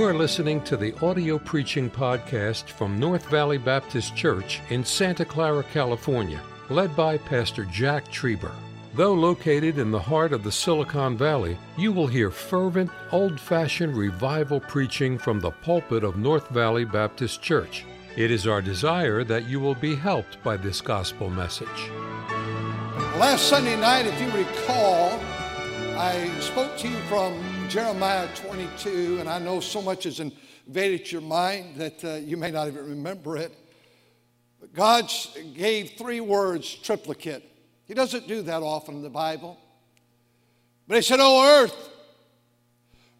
You are listening to the audio preaching podcast from North Valley Baptist Church in Santa Clara, California, led by Pastor Jack Trieber. Though located in the heart of the Silicon Valley, you will hear fervent, old fashioned revival preaching from the pulpit of North Valley Baptist Church. It is our desire that you will be helped by this gospel message. Last Sunday night, if you recall, I spoke to you from Jeremiah 22, and I know so much has invaded your mind that uh, you may not even remember it. But God gave three words triplicate. He doesn't do that often in the Bible. But He said, Oh, earth,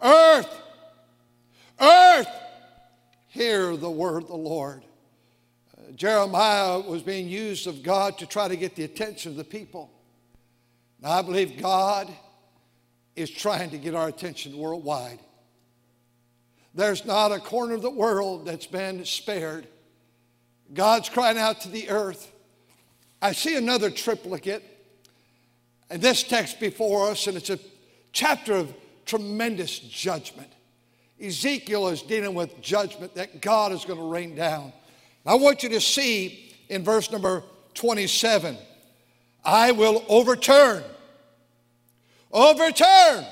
earth, earth, hear the word of the Lord. Uh, Jeremiah was being used of God to try to get the attention of the people. Now, I believe God is trying to get our attention worldwide. There's not a corner of the world that's been spared. God's crying out to the earth. I see another triplicate in this text before us, and it's a chapter of tremendous judgment. Ezekiel is dealing with judgment that God is going to rain down. I want you to see in verse number 27 I will overturn Overturn.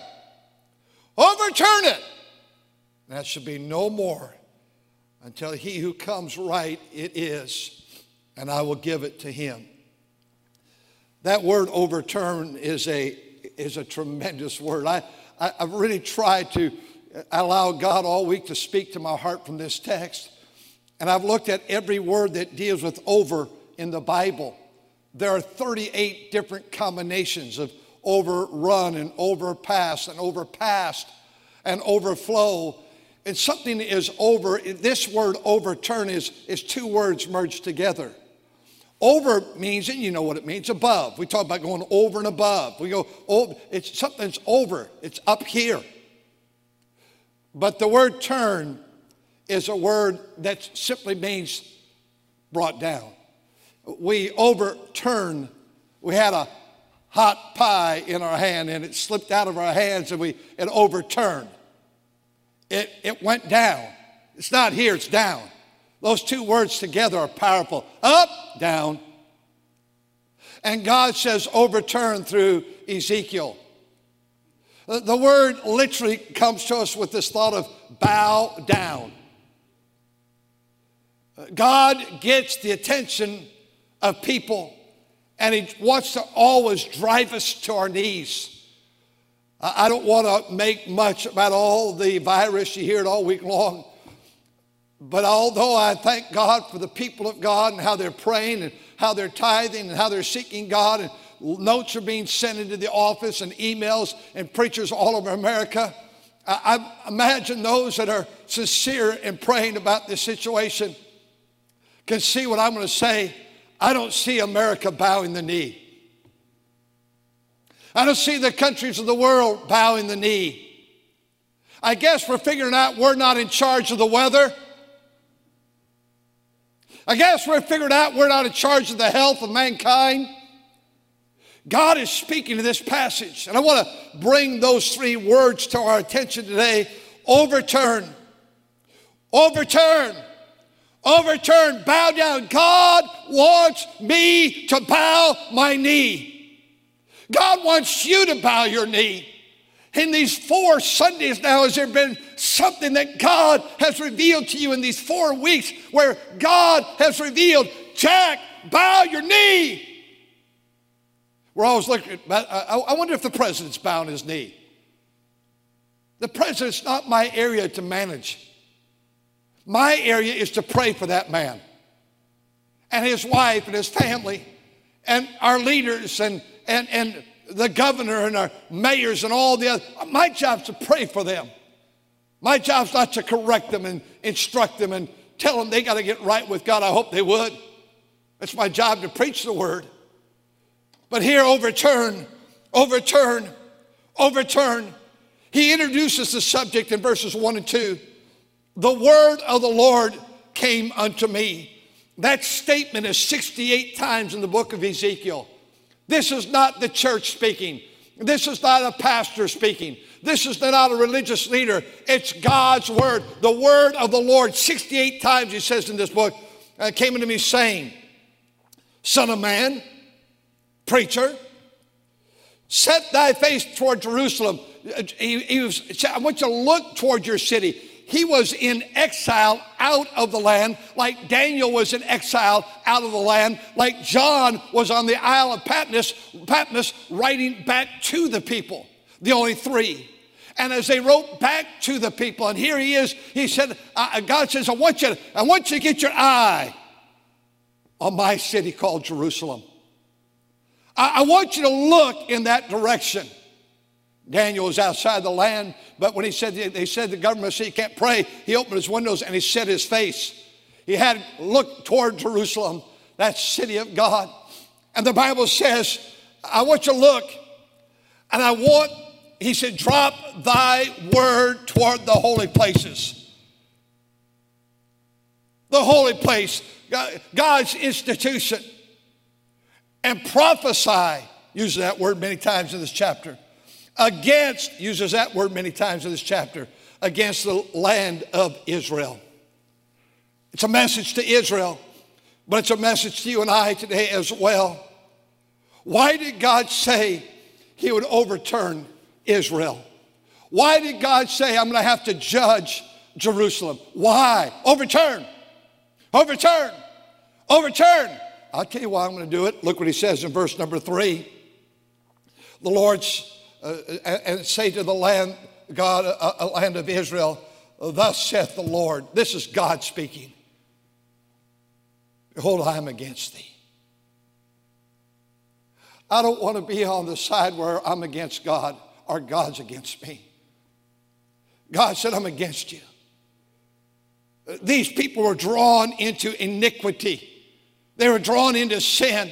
Overturn it. That should be no more until he who comes right it is, and I will give it to him. That word overturn is a, is a tremendous word. I, I, I've really tried to allow God all week to speak to my heart from this text. And I've looked at every word that deals with over in the Bible. There are 38 different combinations of overrun and overpass and overpassed and overflow. And something is over, this word overturn is, is two words merged together. Over means, and you know what it means, above. We talk about going over and above. We go, oh, it's something's over, it's up here. But the word turn is a word that simply means brought down. We overturn, we had a hot pie in our hand and it slipped out of our hands and we it overturned. It, it went down. It's not here, it's down. Those two words together are powerful. Up, down. And God says overturn through Ezekiel. The, word literally comes to us with this thought of bow down. God gets the attention of people and He wants to always drive us to our knees. I don't want to make much about all the virus, you hear it all week long. But although I thank God for the people of God and how they're praying and how they're tithing and how they're seeking God, and notes are being sent into the office and emails and preachers all over America, I, imagine those that are sincere in praying about this situation can see what I'm going to say I don't see America bowing the knee. I don't see the countries of the world bowing the knee. I guess we're figuring out we're not in charge of the weather. I guess we're figuring out we're not in charge of the health of mankind. God is speaking to this passage, and I want to bring those three words to our attention today overturn, overturn, overturn, bow down. God wants me to bow my knee. God wants you to bow your knee. In these four Sundays now, has there been something that God has revealed to you in these four weeks where God has revealed, Jack, bow your knee? We're always looking, uh, I wonder if the president's bowing his knee. The president's not my area to manage. My area is to pray for that man and his wife and his family and our leaders and, and, and the governor and our mayors and all the other. My job's to pray for them. My job's not to correct them and instruct them and tell them they got to get right with God. I hope they would. It's my job to preach the word. But here, overturn, overturn, overturn. He introduces the subject in verses 1 and 2 the word of the Lord came unto me. That statement is 68 times in the book of Ezekiel. This is not the church speaking. This is not a pastor speaking. This is not a religious leader, it's God's word. The word of the Lord, 68 times he says in this book, uh, came unto me saying, Son of man, preacher, set thy face toward Jerusalem. He, he was, I want you to look toward your city. He was in exile out of the land, like Daniel was in exile out of the land, like John was on the Isle of Patmos, Patmos writing back to the people, the only three. And as they wrote back to the people, and here he is, he said, uh, uh God says, I want you, to, I want you to get your eye on my city called Jerusalem. I, I want you to look in that direction. Daniel was outside the land, but when he said they said the government said he can't pray, he opened his windows and he set his face. He had looked toward Jerusalem, that city of God. And the Bible says, I want you to look, and I want, he said, drop thy word toward the holy places. The holy place, God's institution. And prophesy, uses that word many times in this chapter against, uses that word many times in this chapter, against the land of Israel. It's a message to Israel, but it's a message to you and I today as well. Why did God say he would overturn Israel? Why did God say, I'm going to have to judge Jerusalem? Why? Overturn. Overturn. Overturn. I'll tell you why I'm going to do it. Look what he says in verse number three. The Lord's Uh, uh, and say to the land, God, a, a land of Israel, thus saith the Lord. This is God speaking. Behold, I am against thee. I don't want to be on the side where I'm against God or God's against me. God said, I'm against you. These people were drawn into iniquity, they were drawn into sin.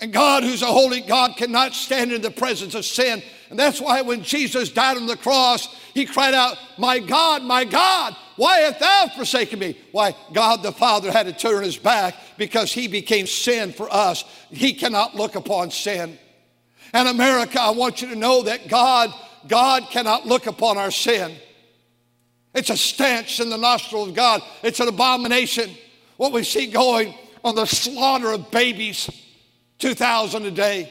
And God, who's a holy God, cannot stand in the presence of sin. And that's why when Jesus died on the cross, he cried out, My God, my God, why hast thou forsaken me? Why, God the Father had to turn his back because he became sin for us. He cannot look upon sin. And America, I want you to know that God, God cannot look upon our sin. It's a stench in the nostril of God. It's an abomination. What we see going on the slaughter of babies 2,000 a day.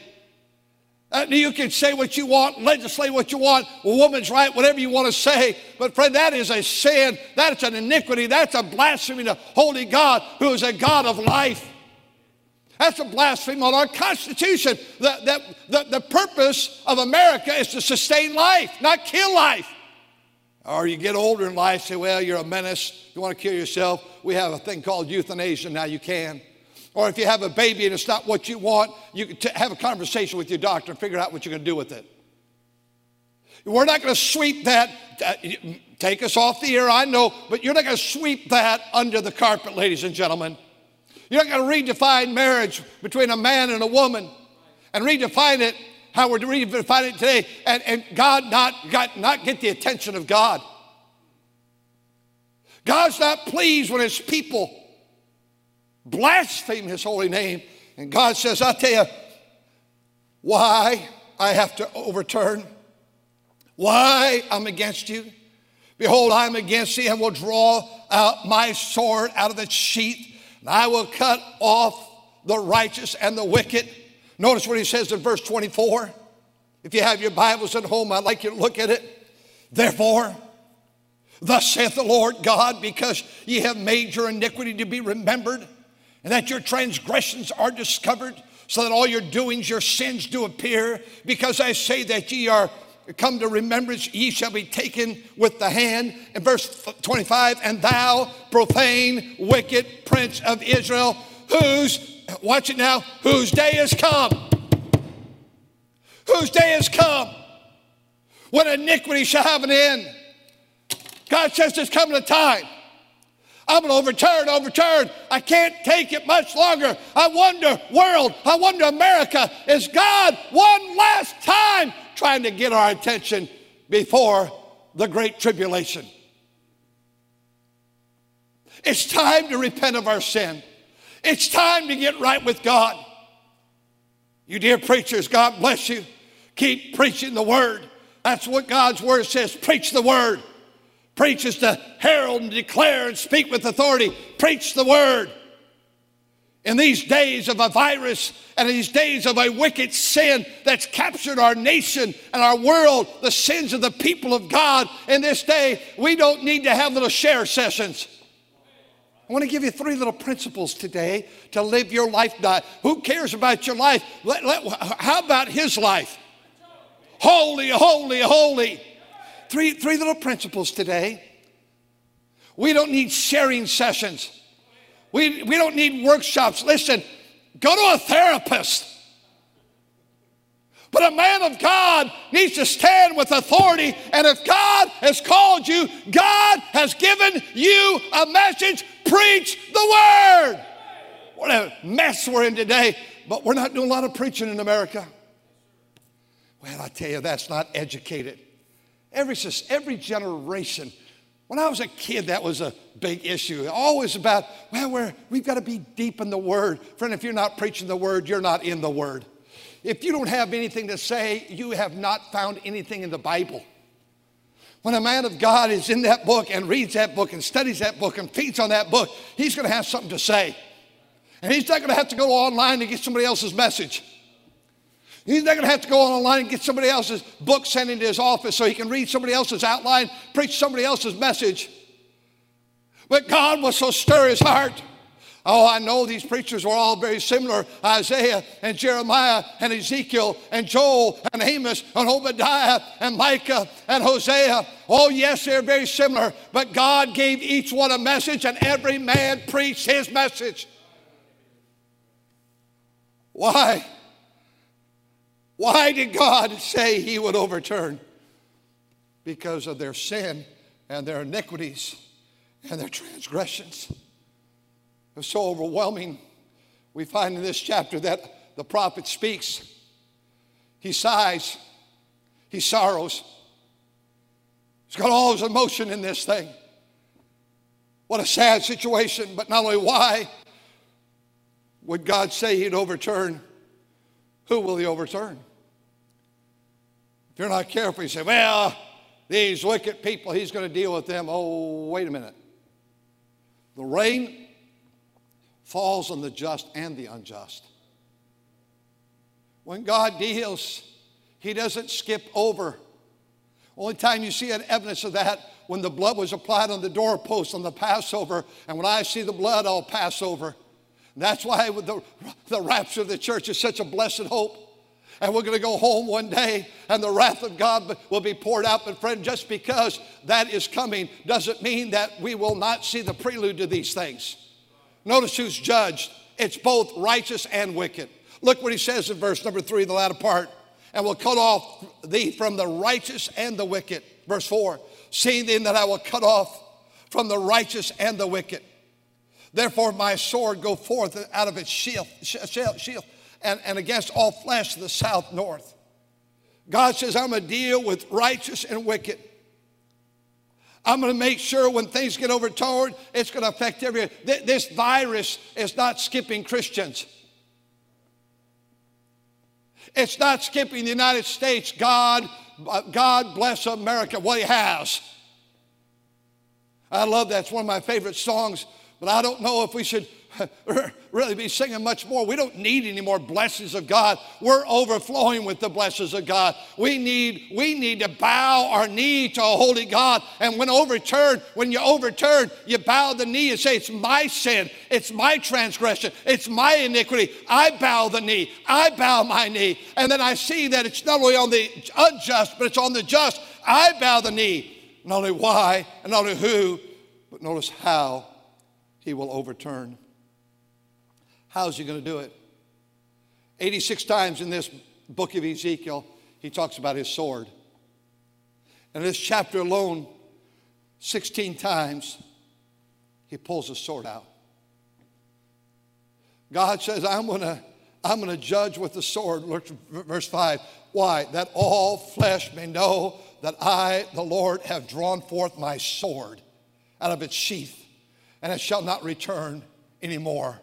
Uh, you can say what you want, legislate what you want, woman's right, whatever you want to say. But, friend, that is a sin. That's an iniquity. That's a blasphemy to holy God who is a God of life. That's a blasphemy on our Constitution. The, the, the, the purpose of America is to sustain life, not kill life. Or you get older in life, say, well, you're a menace. You want to kill yourself. We have a thing called euthanasia. Now you can. Or if you have a baby and it's not what you want, you can have a conversation with your doctor and figure out what you're going to do with it. We're not going to sweep that, uh, take us off the air, I know, but you're not going to sweep that under the carpet, ladies and gentlemen. You're not going to redefine marriage between a man and a woman and redefine it how we're redefining it today and, and God not, got, not get the attention of God. God's not pleased when his people blaspheme his holy name. And God says, i tell you why I have to overturn, why I'm against you. Behold, I'm against thee and will draw out my sword out of its sheath, and I will cut off the righteous and the wicked. Notice what he says in verse 24. If you have your Bibles at home, I'd like you to look at it. Therefore, thus saith the Lord God, because ye have made your iniquity to be remembered and that your transgressions are discovered, so that all your doings, your sins do appear. Because I say that ye are come to remembrance, ye shall be taken with the hand. In verse 25, and thou, profane, wicked prince of Israel, whose, watch it now, whose day is come. Whose day has come. When iniquity shall have an end. God says there's coming a time I'm going to overturn, overturn. I can't take it much longer. I wonder, world, I wonder, America, is God one last time trying to get our attention before the great tribulation? It's time to repent of our sin. It's time to get right with God. You dear preachers, God bless you. Keep preaching the word. That's what God's word says. Preach the word. Preach is to herald and declare and speak with authority. Preach the word. In these days of a virus and in these days of a wicked sin that's captured our nation and our world, the sins of the people of God in this day, we don't need to have little share sessions. I want to give you three little principles today to live your life. Who cares about your life? Let, let, how about his life? Holy, holy, holy. Three, three little principles today. We don't need sharing sessions. We, we don't need workshops. Listen, go to a therapist. But a man of God needs to stand with authority. And if God has called you, God has given you a message. Preach the word. What a mess we're in today. But we're not doing a lot of preaching in America. Well, I tell you, that's not educated. Every, every generation when I was a kid, that was a big issue. Always about, well, we're, we've got to be deep in the Word. Friend, if you're not preaching the Word, you're not in the Word. If you don't have anything to say, you have not found anything in the Bible. When a man of God is in that book and reads that book and studies that book and feeds on that book, he's going to have something to say. And he's not going to have to go online to get somebody else's message. He's not going to have to go online and get somebody else's book sent into his office so he can read somebody else's outline, preach somebody else's message. But God was so stir his heart. Oh, I know these preachers were all very similar Isaiah and Jeremiah and Ezekiel and Joel and Amos and Obadiah and Micah and Hosea. Oh, yes, they're very similar, but God gave each one a message and every man preached his message. Why? Why did God say he would overturn? Because of their sin and their iniquities and their transgressions. It was so overwhelming. We find in this chapter that the prophet speaks. He sighs, he sorrows. He's got all his emotion in this thing. What a sad situation, but not only why would God say he'd overturn, who will he overturn? If you're not careful, you say, well, these wicked people, he's going to deal with them. Oh, wait a minute. The rain falls on the just and the unjust. When God deals, he doesn't skip over. Only time you see an evidence of that when the blood was applied on the doorpost on the Passover, and when I see the blood, I'll pass over. That's why the, the rapture of the church is such a blessed hope and we're going to go home one day and the wrath of God will be poured out. But, friend, just because that is coming doesn't mean that we will not see the prelude to these things. Notice who's judged. It's both righteous and wicked. Look what he says in verse number three, the latter part. And will cut off thee from the righteous and the wicked. Verse four, seeing then that I will cut off from the righteous and the wicked. Therefore, my sword go forth out of its sheath, sheath and, and against all flesh the south north. God says, I'm going to deal with righteous and wicked. I'm going to make sure when things get overturned, it's going to affect every. This virus is not skipping Christians. It's not skipping the United States. God, uh, God bless America. What He has. I love that. It's one of my favorite songs. But I don't know if we should really be singing much more. We don't need any more blessings of God. We're overflowing with the blessings of God. We need, we need to bow our knee to a holy God. And when overturned, when you overturn, you bow the knee and say, It's my sin, it's my transgression, it's my iniquity. I bow the knee, I bow my knee. And then I see that it's not only on the unjust, but it's on the just. I bow the knee. Not only why, and not only who, but notice how he will overturn. How's he going to do it? 86 times in this book of Ezekiel, he talks about his sword. In this chapter alone, 16 times, he pulls his sword out. God says, I'm going to I'm going to judge with the sword. Verse 5. Why? That all flesh may know that I, the Lord, have drawn forth my sword out of its sheath, and it shall not return anymore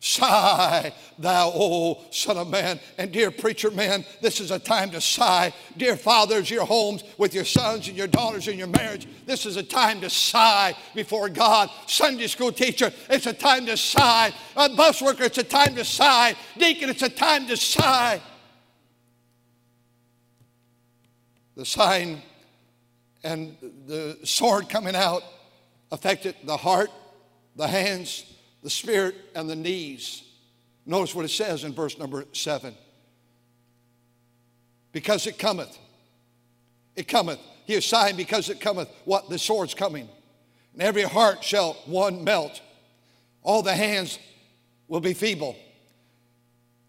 Sigh, thou old son of man. And dear preacher man, this is a time to sigh. Dear fathers, your homes with your sons and your daughters and your marriage, this is a time to sigh before God. Sunday school teacher, it's a time to sigh. A bus worker, it's a time to sigh. Deacon, it's a time to sigh. The sign and the sword coming out affected the heart, the hands, the spirit, and the knees. Notice what it says in verse number seven. Because it cometh. It cometh. He is sighing because it cometh. What? The sword's coming. And every heart shall one melt. All the hands will be feeble.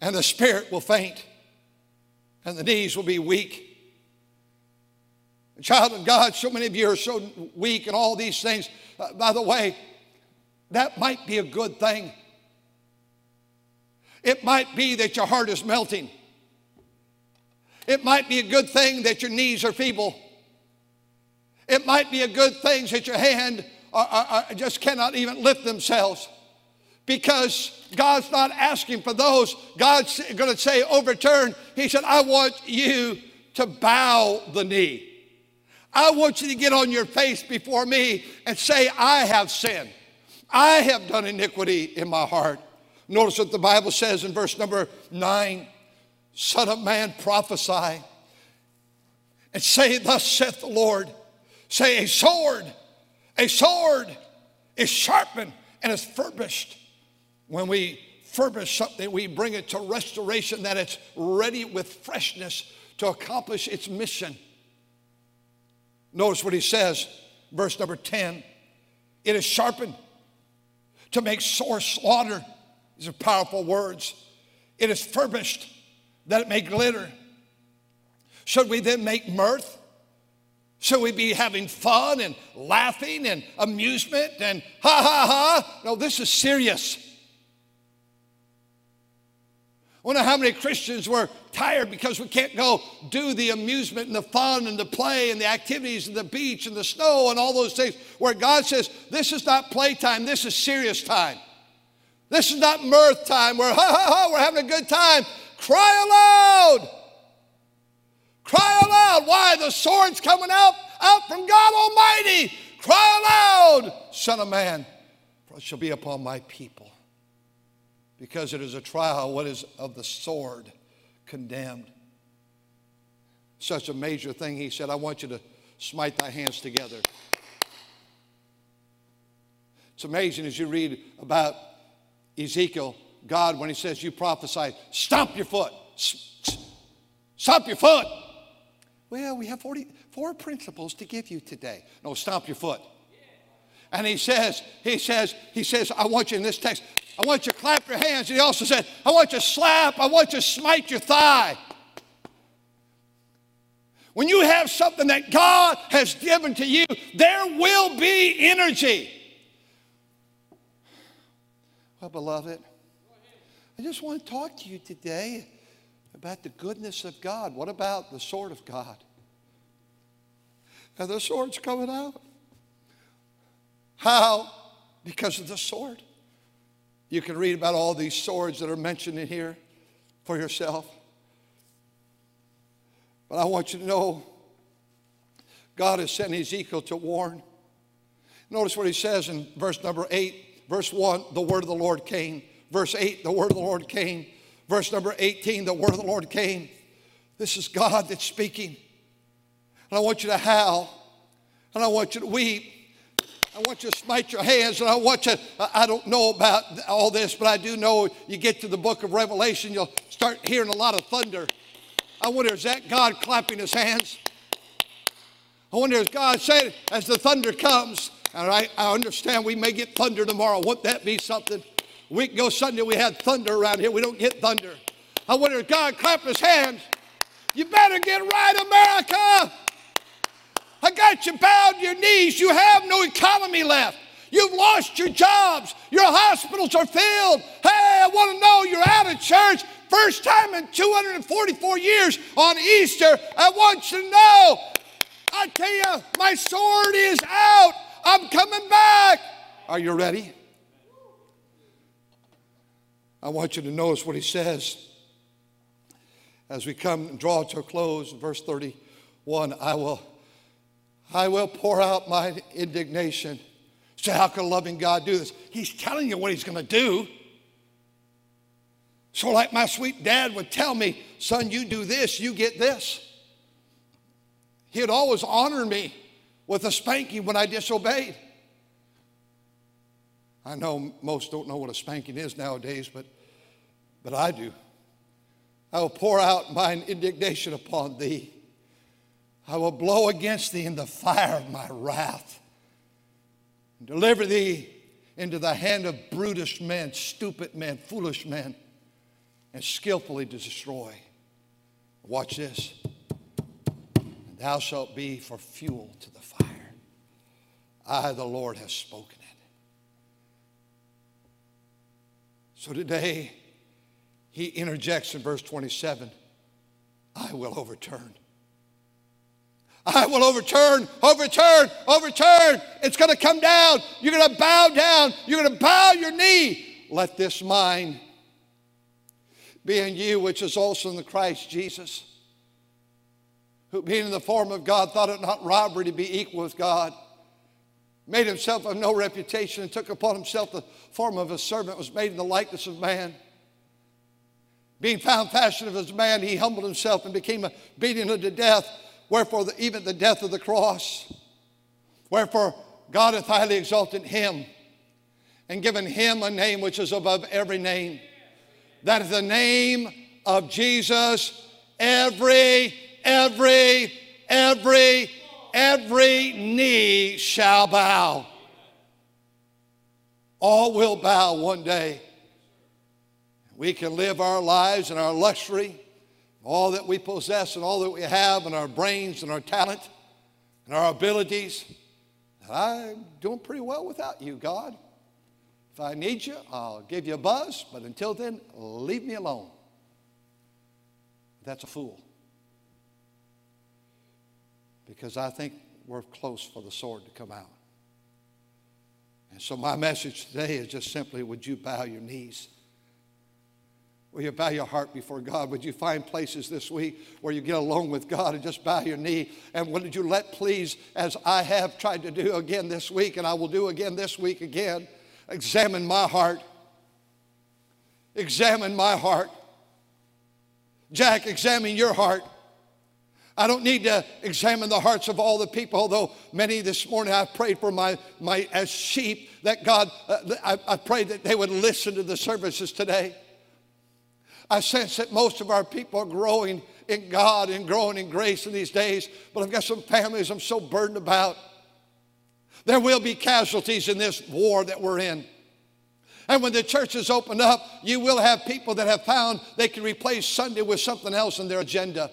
And the spirit will faint. And the knees will be weak. Child of God, so many of you are so weak and all these things. Uh, by the way, that might be a good thing. It might be that your heart is melting. It might be a good thing that your knees are feeble. It might be a good thing that your hand are, are, are just cannot even lift themselves because God's not asking for those. God's going to say, overturn. He said, I want you to bow the knee. I want you to get on your face before me and say, I have sinned. I have done iniquity in my heart. Notice what the Bible says in verse number nine Son of man, prophesy and say, Thus saith the Lord. Say, A sword, a sword is sharpened and is furbished. When we furbish something, we bring it to restoration, that it's ready with freshness to accomplish its mission. Notice what he says, verse number 10 it is sharpened to make sore slaughter. These are powerful words. It is furbished that it may glitter. Should we then make mirth? Should we be having fun and laughing and amusement and ha ha ha? No, this is serious. I wonder how many Christians were tired because we can't go do the amusement and the fun and the play and the activities and the beach and the snow and all those things where God says, This is not playtime, this is serious time. This is not mirth time where, ha ha ha, we're having a good time. Cry aloud. Cry aloud. Why? The sword's coming out, out from God Almighty. Cry aloud, Son of Man, for it shall be upon my people because it is a trial, what is of the sword condemned. Such a major thing, he said, I want you to smite thy hands together. It's amazing as you read about Ezekiel, God, when he says, You prophesy, stomp your foot. Stomp your foot. Well, we have 44 principles to give you today. No, stomp your foot. And he says, he says, he says, I want you in this text, I want you to clap your hands. And he also said, I want you to slap, I want you to smite your thigh. When you have something that God has given to you, there will be energy. Well, beloved, I just want to talk to you today about the goodness of God. What about the sword of God? And the sword's coming out. How? Because of the sword. You can read about all these swords that are mentioned in here for yourself. But I want you to know God has sent Ezekiel to warn. Notice what he says in verse number 8, verse 1, the word of the Lord came. Verse 8, the word of the Lord came. Verse number 18, the word of the Lord came. This is God that's speaking. And I want you to howl, and I want you to weep, I want you to smite your hands, and I want you, I don't know about all this, but I do know you get to the book of Revelation, you'll start hearing a lot of thunder. I wonder, is that God clapping his hands? I wonder, is God saying, as the thunder comes, and I, I understand we may get thunder tomorrow. Wouldn't that be something? A week ago Sunday, we had thunder around here. We don't get thunder. I wonder, if God clap his hands? You better get right, America! I got you bowed your knees. You have no economy left. You've lost your jobs. Your hospitals are filled. Hey, I want to know you're out of church. First time in 244 years on Easter. I want you to know. I tell you, my sword is out. I'm coming back. Are you ready? I want you to notice what he says as we come and draw to a close. Verse 31 I will, I will pour out my indignation. So, how can a loving God do this? He's telling you what he's going to do. So, like my sweet dad would tell me, son, you do this, you get this. He'd always honor me with a spanking when I disobeyed. I know most don't know what a spanking is nowadays, but, but I do. I will pour out mine indignation upon thee. I will blow against thee in the fire of my wrath and deliver thee into the hand of brutish men, stupid men, foolish men, and skillfully destroy. Watch this. And thou shalt be for fuel to the fire. I, the Lord, have spoken it. So today, he interjects in verse 27 I will overturn. I will overturn, overturn, overturn. It's going to come down. You're going to bow down. You're going to bow your knee. Let this mind be in you, which is also in the Christ Jesus, who being in the form of God thought it not robbery to be equal with God, made himself of no reputation, and took upon himself the form of a servant, was made in the likeness of man. Being found fashioned as a man, he humbled himself and became obedient unto death, wherefore the, even the death of the cross. Wherefore God hath highly exalted him and given him a name which is above every name. That is the name of Jesus, every, every, every, every knee shall bow. All will bow one day. We can live our lives in our luxury, all that we possess and all that we have, and our brains and our talent and our abilities. I'm doing pretty well without you, God. If I need you, I'll give you a buzz, but until then, leave me alone. That's a fool. Because I think we're close for the sword to come out. And so, my message today is just simply would you bow your knees? Will you bow your heart before God? Would you find places this week where you get alone with God and just bow your knee? And would you let, please, as I have tried to do again this week, and I will do again this week again, examine my heart. Examine my heart. Jack, examine your heart. I don't need to examine the hearts of all the people, although many this morning I've prayed for my, my as sheep that God, uh, I, I prayed that they would listen to the services today. I sense that most of our people are growing in God and growing in grace in these days, but I've got some families I'm so burdened about. There will be casualties in this war that we're in. And when the churches open up, you will have people that have found they can replace Sunday with something else in their agenda.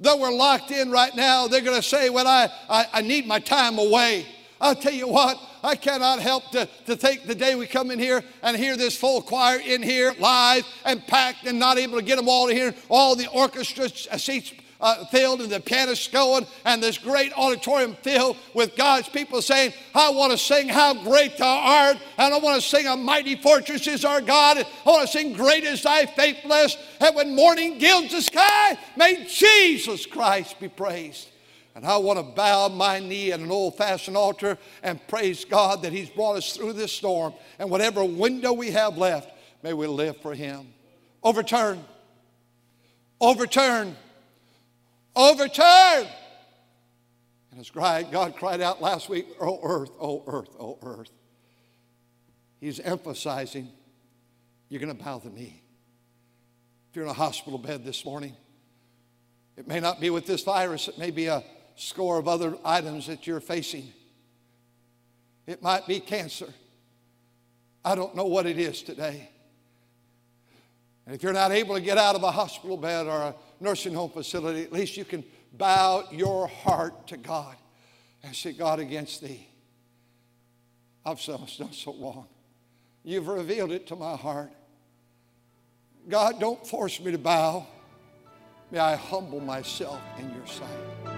Though we're locked in right now, they're going to say, Well, I, I, I need my time away. I'll tell you what, I cannot help to, to take the day we come in here and hear this full choir in here live and packed and not able to get them all in here, all the orchestra seats uh, filled and the pianists going and this great auditorium filled with God's people saying, I want to sing how great thou art and I want to sing a mighty fortress is our God. I want to sing great is thy faithfulness and when morning gilds the sky, may Jesus Christ be praised. And I want to bow my knee at an old fashioned altar and praise God that He's brought us through this storm. And whatever window we have left, may we live for Him. Overturn. Overturn. Overturn. And as God cried out last week, Oh, earth, oh, earth, oh, earth. He's emphasizing you're going to bow the knee. If you're in a hospital bed this morning, it may not be with this virus, it may be a score of other items that you're facing. It might be cancer. I don't know what it is today. And if you're not able to get out of a hospital bed or a nursing home facility, at least you can bow your heart to God and say, God, against thee. I've done so wrong. You've revealed it to my heart. God, don't force me to bow. May I humble myself in your sight.